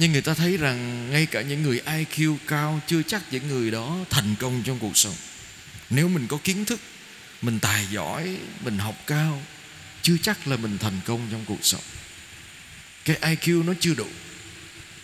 nhưng người ta thấy rằng ngay cả những người IQ cao chưa chắc những người đó thành công trong cuộc sống. Nếu mình có kiến thức, mình tài giỏi, mình học cao, chưa chắc là mình thành công trong cuộc sống. Cái IQ nó chưa đủ,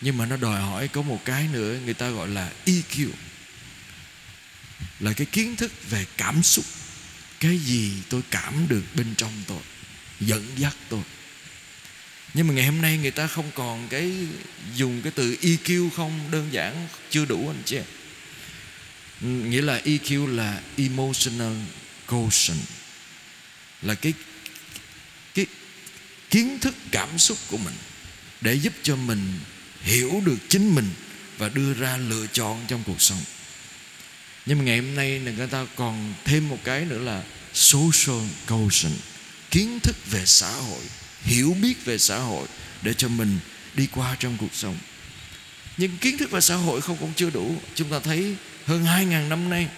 nhưng mà nó đòi hỏi có một cái nữa người ta gọi là EQ là cái kiến thức về cảm xúc. Cái gì tôi cảm được bên trong tôi, dẫn dắt tôi nhưng mà ngày hôm nay người ta không còn cái dùng cái từ EQ không? Đơn giản chưa đủ anh chị nghĩa là EQ là emotional quotient. Là cái cái kiến thức, cảm xúc của mình để giúp cho mình hiểu được chính mình và đưa ra lựa chọn trong cuộc sống. Nhưng mà ngày hôm nay người ta còn thêm một cái nữa là social quotient, kiến thức về xã hội hiểu biết về xã hội để cho mình đi qua trong cuộc sống. Nhưng kiến thức về xã hội không cũng chưa đủ. Chúng ta thấy hơn 2.000 năm nay,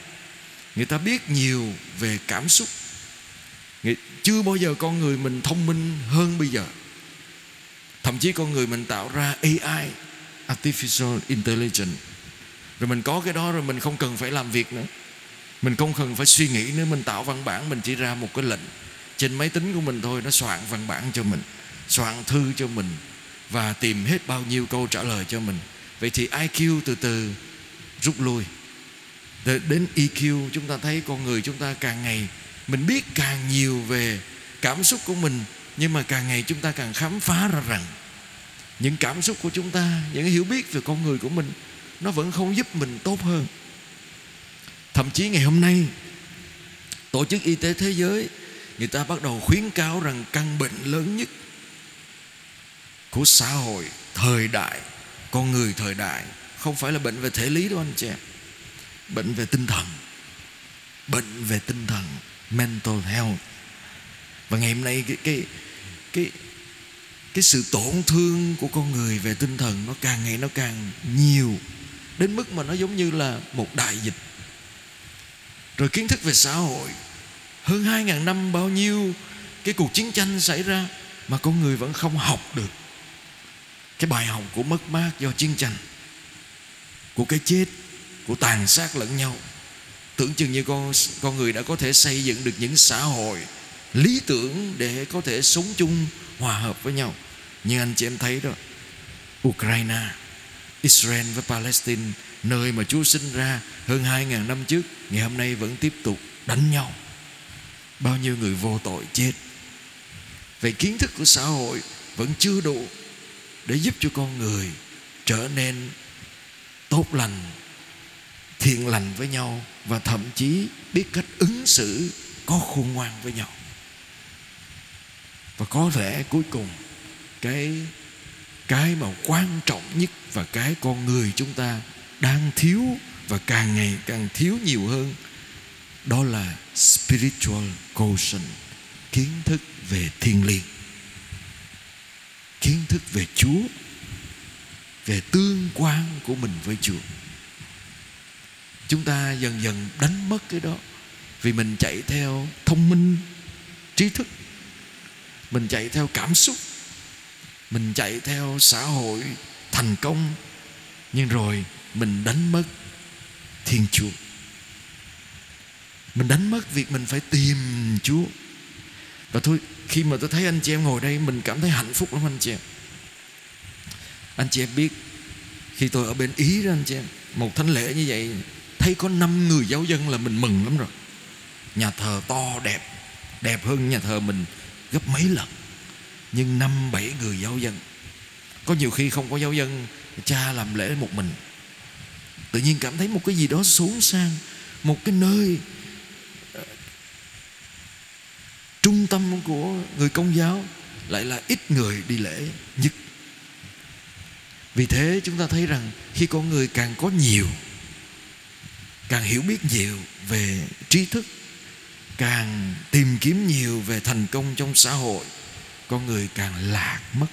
người ta biết nhiều về cảm xúc. Chưa bao giờ con người mình thông minh hơn bây giờ. Thậm chí con người mình tạo ra AI artificial intelligence. Rồi mình có cái đó rồi mình không cần phải làm việc nữa. Mình không cần phải suy nghĩ nữa, mình tạo văn bản, mình chỉ ra một cái lệnh trên máy tính của mình thôi, nó soạn văn bản cho mình, soạn thư cho mình, và tìm hết bao nhiêu câu trả lời cho mình. Vậy thì IQ từ từ rút lui. Đến EQ chúng ta thấy con người chúng ta càng ngày, mình biết càng nhiều về cảm xúc của mình, nhưng mà càng ngày chúng ta càng khám phá ra rằng, những cảm xúc của chúng ta, những hiểu biết về con người của mình, nó vẫn không giúp mình tốt hơn. Thậm chí ngày hôm nay, tổ chức y tế thế giới người ta bắt đầu khuyến cáo rằng căn bệnh lớn nhất của xã hội thời đại, con người thời đại, không phải là bệnh về thể lý đâu anh chị em. Bệnh về tinh thần. Bệnh về tinh thần, mental health. Và ngày hôm nay cái cái cái cái sự tổn thương của con người về tinh thần nó càng ngày nó càng nhiều, đến mức mà nó giống như là một đại dịch. Rồi kiến thức về xã hội hơn hai ngàn năm bao nhiêu cái cuộc chiến tranh xảy ra mà con người vẫn không học được. Cái bài học của mất mát do chiến tranh, của cái chết, của tàn sát lẫn nhau. Tưởng chừng như con con người đã có thể xây dựng được những xã hội lý tưởng để có thể sống chung, hòa hợp với nhau. Nhưng anh chị em thấy đó, Ukraine, Israel với Palestine, nơi mà Chúa sinh ra hơn 2.000 năm trước, ngày hôm nay vẫn tiếp tục đánh nhau bao nhiêu người vô tội chết. Vậy kiến thức của xã hội vẫn chưa đủ để giúp cho con người trở nên tốt lành, thiện lành với nhau và thậm chí biết cách ứng xử, có khôn ngoan với nhau. Và có lẽ cuối cùng, cái cái mà quan trọng nhất và cái con người chúng ta đang thiếu và càng ngày càng thiếu nhiều hơn, đó là spiritual quotient, kiến thức về thiên liêng kiến thức về Chúa, về tương quan của mình với Chúa. Chúng ta dần dần đánh mất cái đó vì mình chạy theo thông minh, trí thức. Mình chạy theo cảm xúc. Mình chạy theo xã hội thành công. Nhưng rồi mình đánh mất thiên chúa mình đánh mất việc mình phải tìm chúa. Và thôi, khi mà tôi thấy anh chị em ngồi đây, mình cảm thấy hạnh phúc lắm anh chị em. Anh chị em biết, khi tôi ở bên ý đó anh chị em, một thánh lễ như vậy, thấy có năm người giáo dân là mình mừng lắm rồi. Nhà thờ to, đẹp đẹp hơn nhà thờ mình gấp mấy lần. Nhưng năm, bảy người giáo dân, có nhiều khi không có giáo dân, cha làm lễ một mình. Tự nhiên cảm thấy một cái gì đó xuống sang, một cái nơi trung tâm của người công giáo lại là ít người đi lễ nhất. Vì thế chúng ta thấy rằng khi con người càng có nhiều, càng hiểu biết nhiều về trí thức, càng tìm kiếm nhiều về thành công trong xã hội, con người càng lạc mất.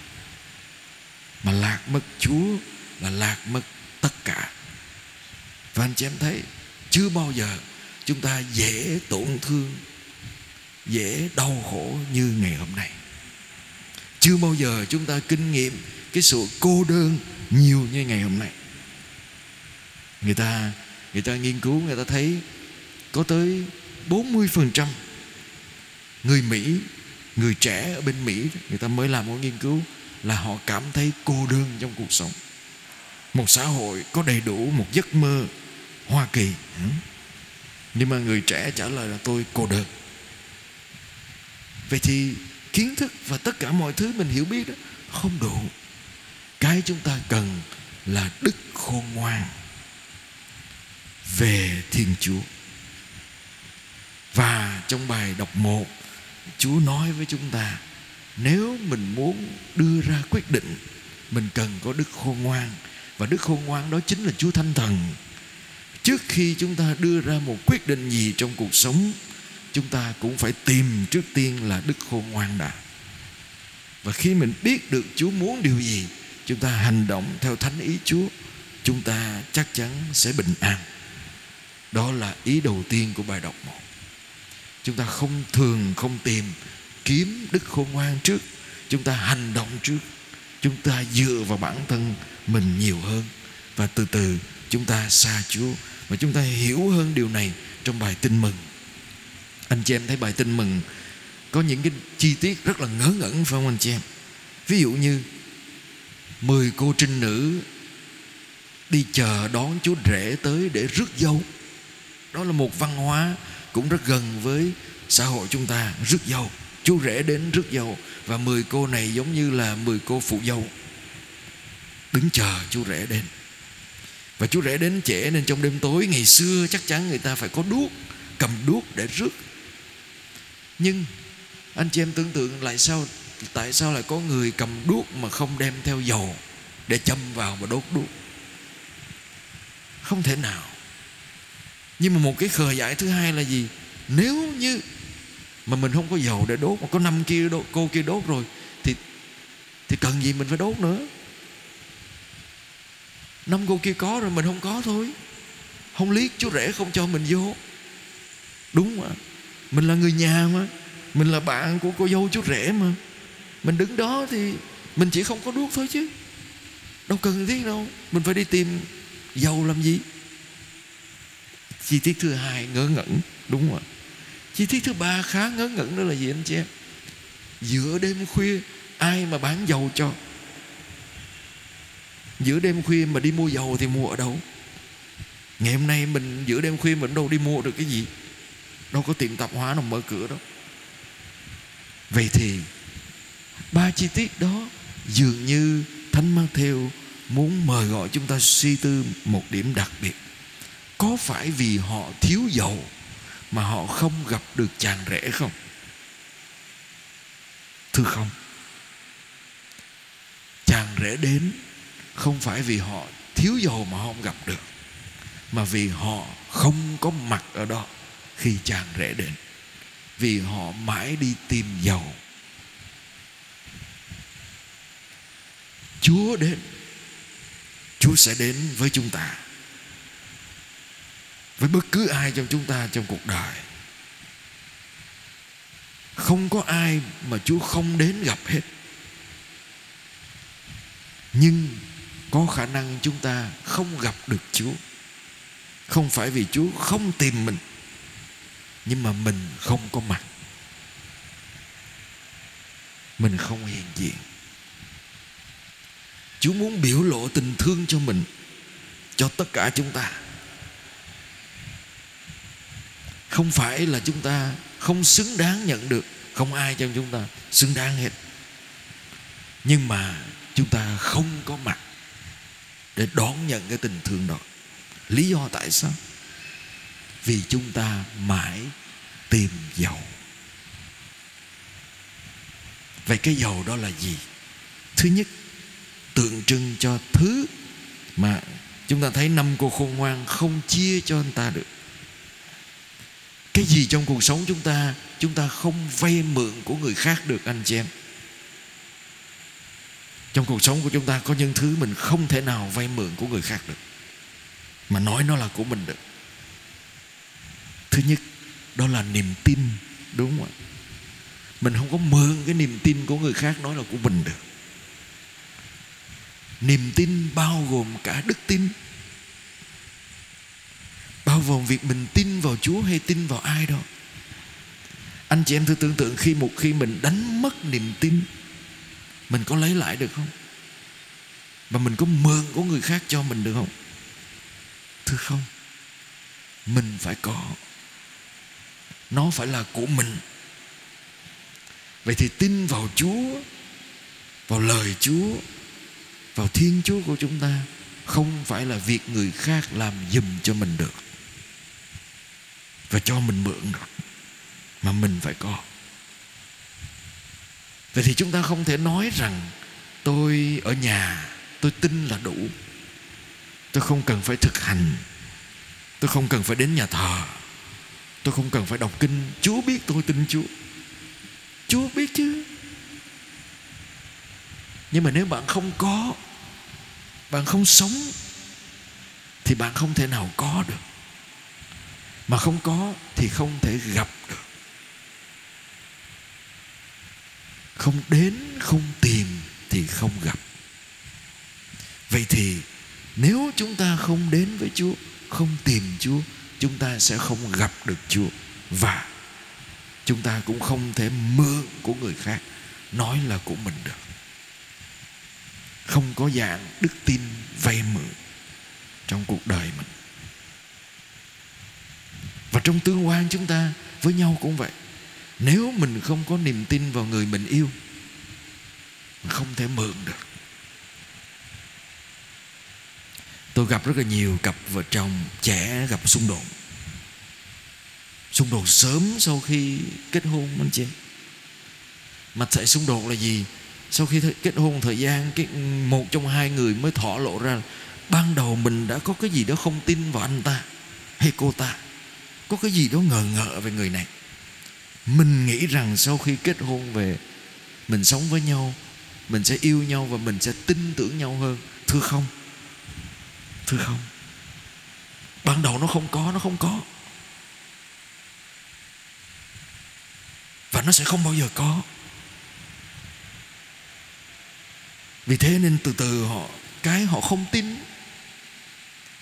Mà lạc mất chúa là lạc mất tất cả. Và anh chị em thấy, chưa bao giờ chúng ta dễ tổn thương dễ đau khổ như ngày hôm nay. Chưa bao giờ chúng ta kinh nghiệm cái sự cô đơn nhiều như ngày hôm nay. Người ta người ta nghiên cứu, người ta thấy có tới 40% người Mỹ, người trẻ ở bên Mỹ, người ta mới làm một nghiên cứu là họ cảm thấy cô đơn trong cuộc sống. Một xã hội có đầy đủ một giấc mơ Hoa Kỳ. Ừ. Nhưng mà người trẻ trả lời là tôi cô đơn vậy thì kiến thức và tất cả mọi thứ mình hiểu biết đó không đủ cái chúng ta cần là đức khôn ngoan về Thiên Chúa. Và trong bài đọc 1, Chúa nói với chúng ta nếu mình muốn đưa ra quyết định mình cần có đức khôn ngoan và đức khôn ngoan đó chính là Chúa Thánh Thần. Trước khi chúng ta đưa ra một quyết định gì trong cuộc sống, chúng ta cũng phải tìm trước tiên là đức khôn ngoan đã. Và khi mình biết được Chúa muốn điều gì, chúng ta hành động theo thánh ý Chúa, chúng ta chắc chắn sẽ bình an. Đó là ý đầu tiên của bài đọc một. Chúng ta không thường không tìm kiếm đức khôn ngoan trước Chúng ta hành động trước. Chúng ta dựa vào bản thân mình nhiều hơn. Và từ từ chúng ta xa Chúa. Và chúng ta hiểu hơn điều này trong bài tin mừng. Anh chị em thấy bài tin mừng. Có những cái chi tiết rất là ngớ ngẩn, phải không anh chị em? Ví dụ như Mười cô trinh nữ Đi chờ đón chú rể tới để rước dâu. Đó là một văn hóa cũng rất gần với xã hội chúng ta, rước dâu. Chú rể đến rước dâu và mười cô này giống như là mười cô phụ dâu đứng chờ chú rể đến. Và chú rể đến trễ nên trong đêm tối ngày xưa chắc chắn người ta phải có đuốc, cầm đuốc để rước nhưng anh chị em tưởng tượng lại sao tại sao lại có người cầm đuốc mà không đem theo dầu để châm vào và đốt đuốc? Không thể nào. Nhưng mà một cái khờ dại thứ hai là gì? Nếu như mà mình không có dầu để đốt mà có năm kia đốt, cô kia đốt rồi thì thì cần gì mình phải đốt nữa? Năm cô kia có rồi mình không có thôi. Không liếc chú rể không cho mình vô. Đúng mà mình là người nhà mà. Mình là bạn của cô dâu chú rể mà. Mình đứng đó thì mình chỉ không có đuốc thôi chứ. Đâu cần thiết đâu. Mình phải đi tìm dầu làm gì? Chi tiết thứ hai, ngớ ngẩn. Đúng không ạ chi tiết thứ ba khá ngớ ngẩn đó là gì anh chị em? Giữa đêm khuya, ai mà bán dầu cho? Giữa đêm khuya mà đi mua dầu thì mua ở đâu? Ngày hôm nay mình giữa đêm khuya mình đâu đi mua được cái gì? Đâu có tiệm tạp hóa nào mở cửa đâu. Vậy thì, ba chi tiết đó dường như thánh mang theo muốn mời gọi chúng ta suy tư một điểm đặc biệt. Có phải vì họ thiếu dầu mà họ không gặp được chàng rể không? Thưa không? Chàng rể đến không phải vì họ thiếu dầu mà họ không gặp được, mà vì họ không có mặt ở đó khi chàng rể đến, vì họ mãi đi tìm dầu chúa đến, chúa sẽ đến với chúng ta, với bất cứ ai trong chúng ta trong cuộc đời. Không có ai mà chúa không đến gặp hết. Nhưng có khả năng chúng ta không gặp được chúa. Không phải vì chúa không tìm mình nhưng mà mình không có mặt. Mình không hiện diện. Chúa muốn biểu lộ tình thương cho mình, cho tất cả chúng ta. Không phải là chúng ta không xứng đáng nhận được, không ai trong chúng ta xứng đáng hết. Nhưng mà chúng ta không có mặt để đón nhận cái tình thương đó. Lý do tại sao? Vì chúng ta mãi tìm dầu vậy cái dầu đó là gì? Thứ nhất, tượng trưng cho thứ mà chúng ta thấy năm cô khôn ngoan không chia cho anh ta được. Cái gì trong cuộc sống chúng ta chúng ta không vay mượn của người khác được, anh chị em. Trong cuộc sống của chúng ta có những thứ mình không thể nào vay mượn của người khác được. Mà nói nó là của mình được thứ nhất đó là niềm tin. Đúng không ạ mình không có mượn cái niềm tin của người khác nói là của mình được. Niềm tin bao gồm cả đức tin. Bao gồm việc mình tin vào chúa hay tin vào ai đó. Anh chị em thử tưởng tượng khi một khi mình đánh mất niềm tin mình có lấy lại được không? Và mình có mượn của người khác cho mình được không? Thưa không mình phải có nó phải là của mình. Vậy thì tin vào chúa, vào lời chúa, vào thiên chúa của chúng ta không phải là việc người khác làm giùm cho mình được và cho mình mượn được, mà mình phải có. Vậy thì chúng ta không thể nói rằng tôi ở nhà, tôi tin là đủ. Tôi không cần phải thực hành. Tôi không cần phải đến nhà thờ tôi không cần phải đọc kinh. Chúa biết tôi tin chúa. Chúa biết chứ. Nhưng mà nếu bạn không có, bạn không sống, thì bạn không thể nào có được. Mà không có, thì không thể gặp được. Không đến, không tìm, thì không gặp. Vậy thì nếu chúng ta không đến với chúa, không tìm chúa chúng ta sẽ không gặp được chúa. Và chúng ta cũng không thể mượn của người khác nói là của mình được. Không có dạng đức tin vay mượn trong cuộc đời mình. Và trong tương quan chúng ta với nhau cũng vậy. Nếu mình không có niềm tin vào người mình yêu, mình không thể mượn được. Tôi gặp rất là nhiều cặp vợ chồng trẻ gặp xung đột. Xung đột sớm sau khi kết hôn anh chị. Mà tại xung đột là gì? Sau khi kết hôn thời gian, cái một trong hai người mới thỏ lộ ra ban đầu mình đã có cái gì đó không tin vào anh ta hay cô ta. Có cái gì đó ngờ ngợ về người này. Mình nghĩ rằng sau khi kết hôn về, mình sống với nhau, mình sẽ yêu nhau và mình sẽ tin tưởng nhau hơn, thưa không? Thưa không? Ban đầu nó không có, nó không có. Và nó sẽ không bao giờ có. Vì thế nên từ từ họ, cái họ không tin,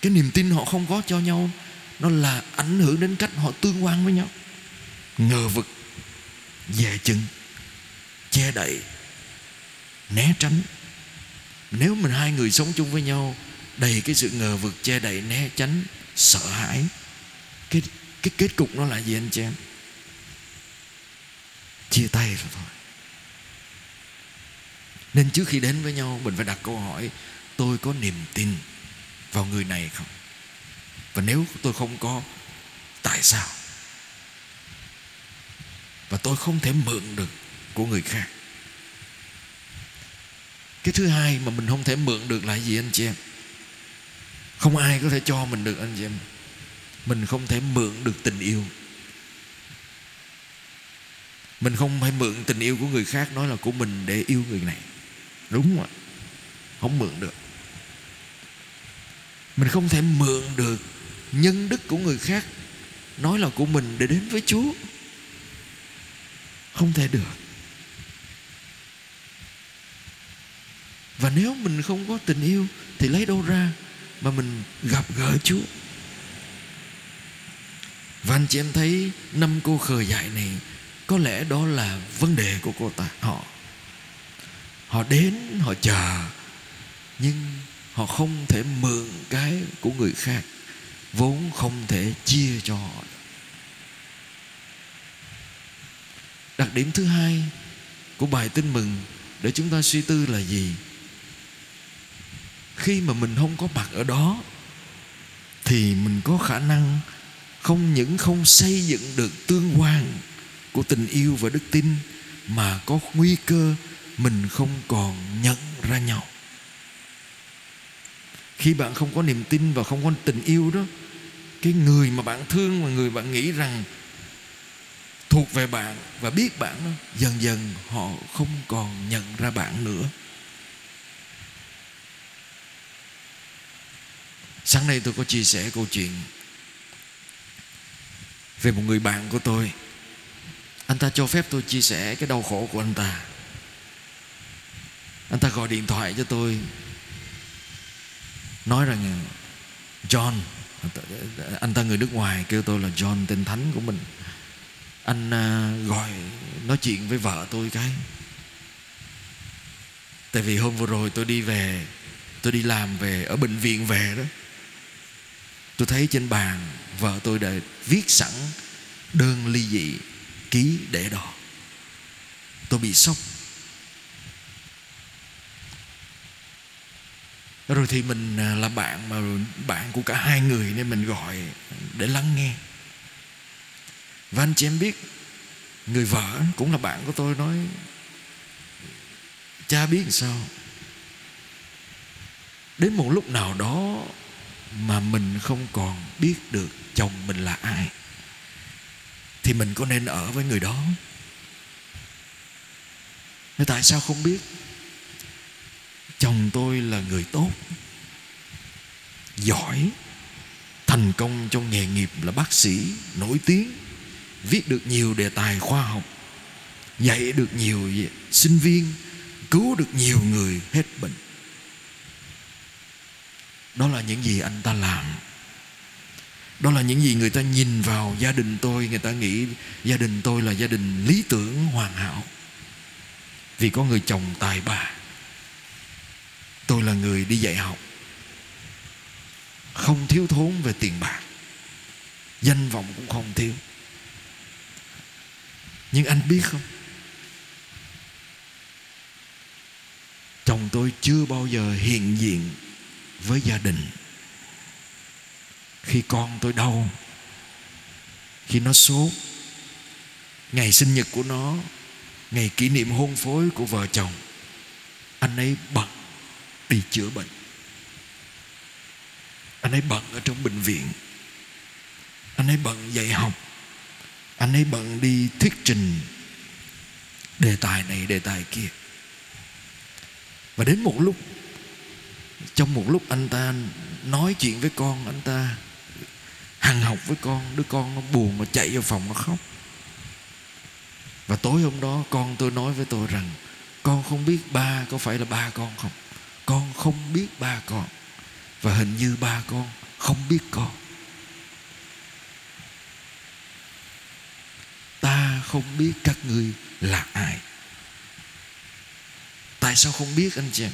cái niềm tin họ không có cho nhau, nó là ảnh hưởng đến cách họ tương quan với nhau. Ngờ vực, dè chừng, che đậy, né tránh. Nếu mình hai người sống chung với nhau đầy cái sự ngờ vực che đậy né tránh, sợ hãi. Cái cái kết cục nó là gì anh chị em? Chia tay rồi thôi. Nên trước khi đến với nhau, mình phải đặt câu hỏi, tôi có niềm tin vào người này không? Và nếu tôi không có, tại sao? Và tôi không thể mượn được của người khác. Cái thứ hai mà mình không thể mượn được là gì anh chị em? Không ai có thể cho mình được anh chị em. Mình không thể mượn được tình yêu. Mình không phải mượn tình yêu của người khác nói là của mình để yêu người này. Đúng không ạ không mượn được. Mình không thể mượn được nhân đức của người khác nói là của mình để đến với chúa. Không thể được. Và nếu mình không có tình yêu thì lấy đâu ra? Mà mình gặp gỡ chúa. Và anh chị em thấy năm cô khờ dại này, có lẽ đó là vấn đề của cô ta. Họ họ đến, họ chờ, nhưng họ không thể mượn cái của người khác, vốn không thể chia cho họ đặc điểm thứ hai của bài tin mừng để chúng ta suy tư là gì? Khi mà mình không có mặt ở đó thì mình có khả năng không những không xây dựng được tương quan của tình yêu và đức tin mà có nguy cơ mình không còn nhận ra nhau. Khi bạn không có niềm tin và không có tình yêu đó cái người mà bạn thương và người bạn nghĩ rằng thuộc về bạn và biết bạn đó, dần dần họ không còn nhận ra bạn nữa. Sáng nay tôi có chia sẻ câu chuyện về một người bạn của tôi. Anh ta cho phép tôi chia sẻ cái đau khổ của anh ta. Anh ta gọi điện thoại cho tôi, nói rằng John, anh ta người nước ngoài, kêu tôi là John, tên thánh của mình. Anh à, gọi, nói chuyện với vợ tôi cái. Tại vì hôm vừa rồi tôi đi về, tôi đi làm về, ở bệnh viện về đó tôi thấy trên bàn vợ tôi đã viết sẵn đơn ly dị ký để đó tôi bị sốc. Rồi thì mình à, là bạn mà bạn của cả hai người nên mình gọi để lắng nghe. Và anh chị em biết, người vợ cũng là bạn của tôi nói, cha biết sao? Đến một lúc nào đó mà mình không còn biết được chồng mình là ai, thì mình có nên ở với người đó Thế tại sao không biết? Chồng tôi là người tốt, giỏi, thành công trong nghề nghiệp là bác sĩ, nổi tiếng, viết được nhiều đề tài khoa học, dạy được nhiều sinh viên, cứu được nhiều người hết bệnh đó là những gì anh ta làm. Đó là những gì người ta nhìn vào gia đình tôi. Người ta nghĩ gia đình tôi là gia đình lý tưởng, hoàn hảo. Vì có người chồng tài ba. Tôi là người đi dạy học. Không thiếu thốn về tiền bạc. Danh vọng cũng không thiếu. Nhưng anh biết không? Chồng tôi chưa bao giờ hiện diện với gia đình. Khi con tôi đau, khi nó sốt, ngày sinh nhật của nó, ngày kỷ niệm hôn phối của vợ chồng, anh ấy bận đi chữa bệnh. Anh ấy bận ở trong bệnh viện. Anh ấy bận dạy học. Anh ấy bận đi thuyết trình đề tài này, đề tài kia. Và đến một lúc trong một lúc anh ta nói chuyện với con, anh ta hằng học với con, đứa con nó buồn mà chạy vào phòng nó khóc. Và tối hôm đó con tôi nói với tôi rằng, con không biết ba có phải là ba con không? Con không biết ba con, và hình như ba con không biết con. Ta không biết các ngươi là ai. Tại sao không biết anh chị em?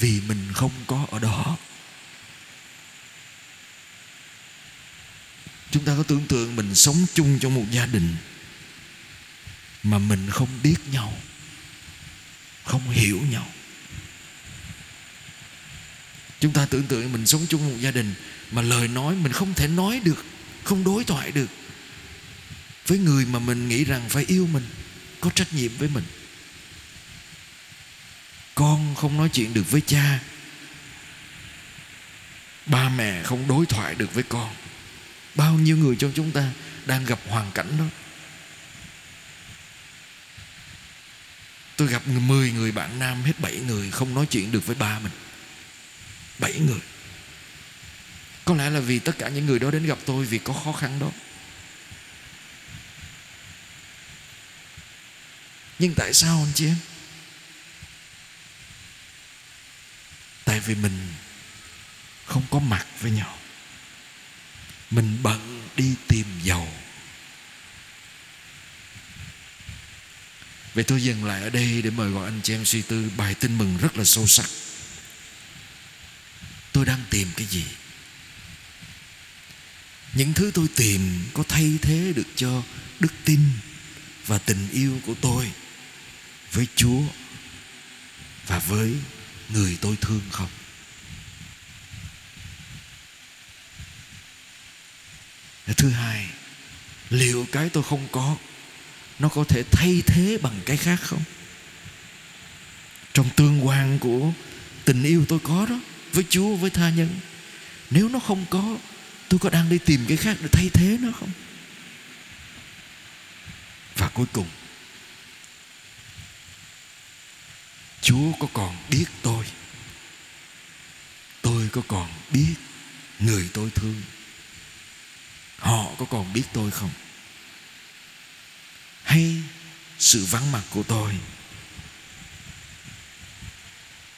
Vì mình không có ở đó. Chúng ta có tưởng tượng mình sống chung trong một gia đình mà mình không biết nhau, không hiểu nhau. Chúng ta tưởng tượng mình sống chung một gia đình mà lời nói mình không thể nói được, không đối thoại được với người mà mình nghĩ rằng phải yêu mình, có trách nhiệm với mình con không nói chuyện được với cha. Ba mẹ không đối thoại được với con. Bao nhiêu người trong chúng ta đang gặp hoàn cảnh đó? Tôi gặp 10 người, bạn nam hết 7 người, không nói chuyện được với ba mình. 7 người. Có lẽ là vì tất cả những người đó đến gặp tôi vì có khó khăn đó. Nhưng tại sao anh chị em? Vì mình không có mặt với nhau mình bận đi tìm giàu Vậy tôi dừng lại ở đây để mời gọi anh chị em suy tư bài tin mừng rất là sâu sắc. Tôi đang tìm cái gì? Những thứ tôi tìm có thay thế được cho đức tin và tình yêu của tôi với Chúa và với người tôi thương không? Thứ hai, liệu cái tôi không có nó có thể thay thế bằng cái khác không? Trong tương quan của tình yêu tôi có đó với Chúa với tha nhân. Nếu nó không có, tôi có đang đi tìm cái khác để thay thế nó không? Và cuối cùng Chúa có còn biết tôi Tôi có còn biết Người tôi thương Họ có còn biết tôi không? Hay sự vắng mặt của tôi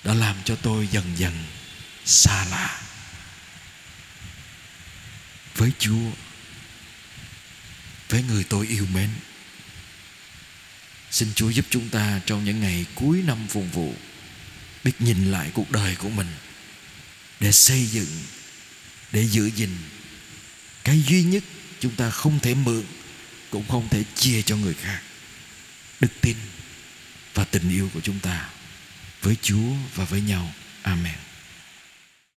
Đã làm cho tôi dần dần xa lạ với chúa, với người tôi yêu mến? Xin chúa giúp chúng ta trong những ngày cuối năm phụng vụ, biết nhìn lại cuộc đời của mình để xây dựng, để giữ gìn cái duy nhất chúng ta không thể mượn, cũng không thể chia cho người khác đức tin và tình yêu của chúng ta với Chúa và với nhau. Amen.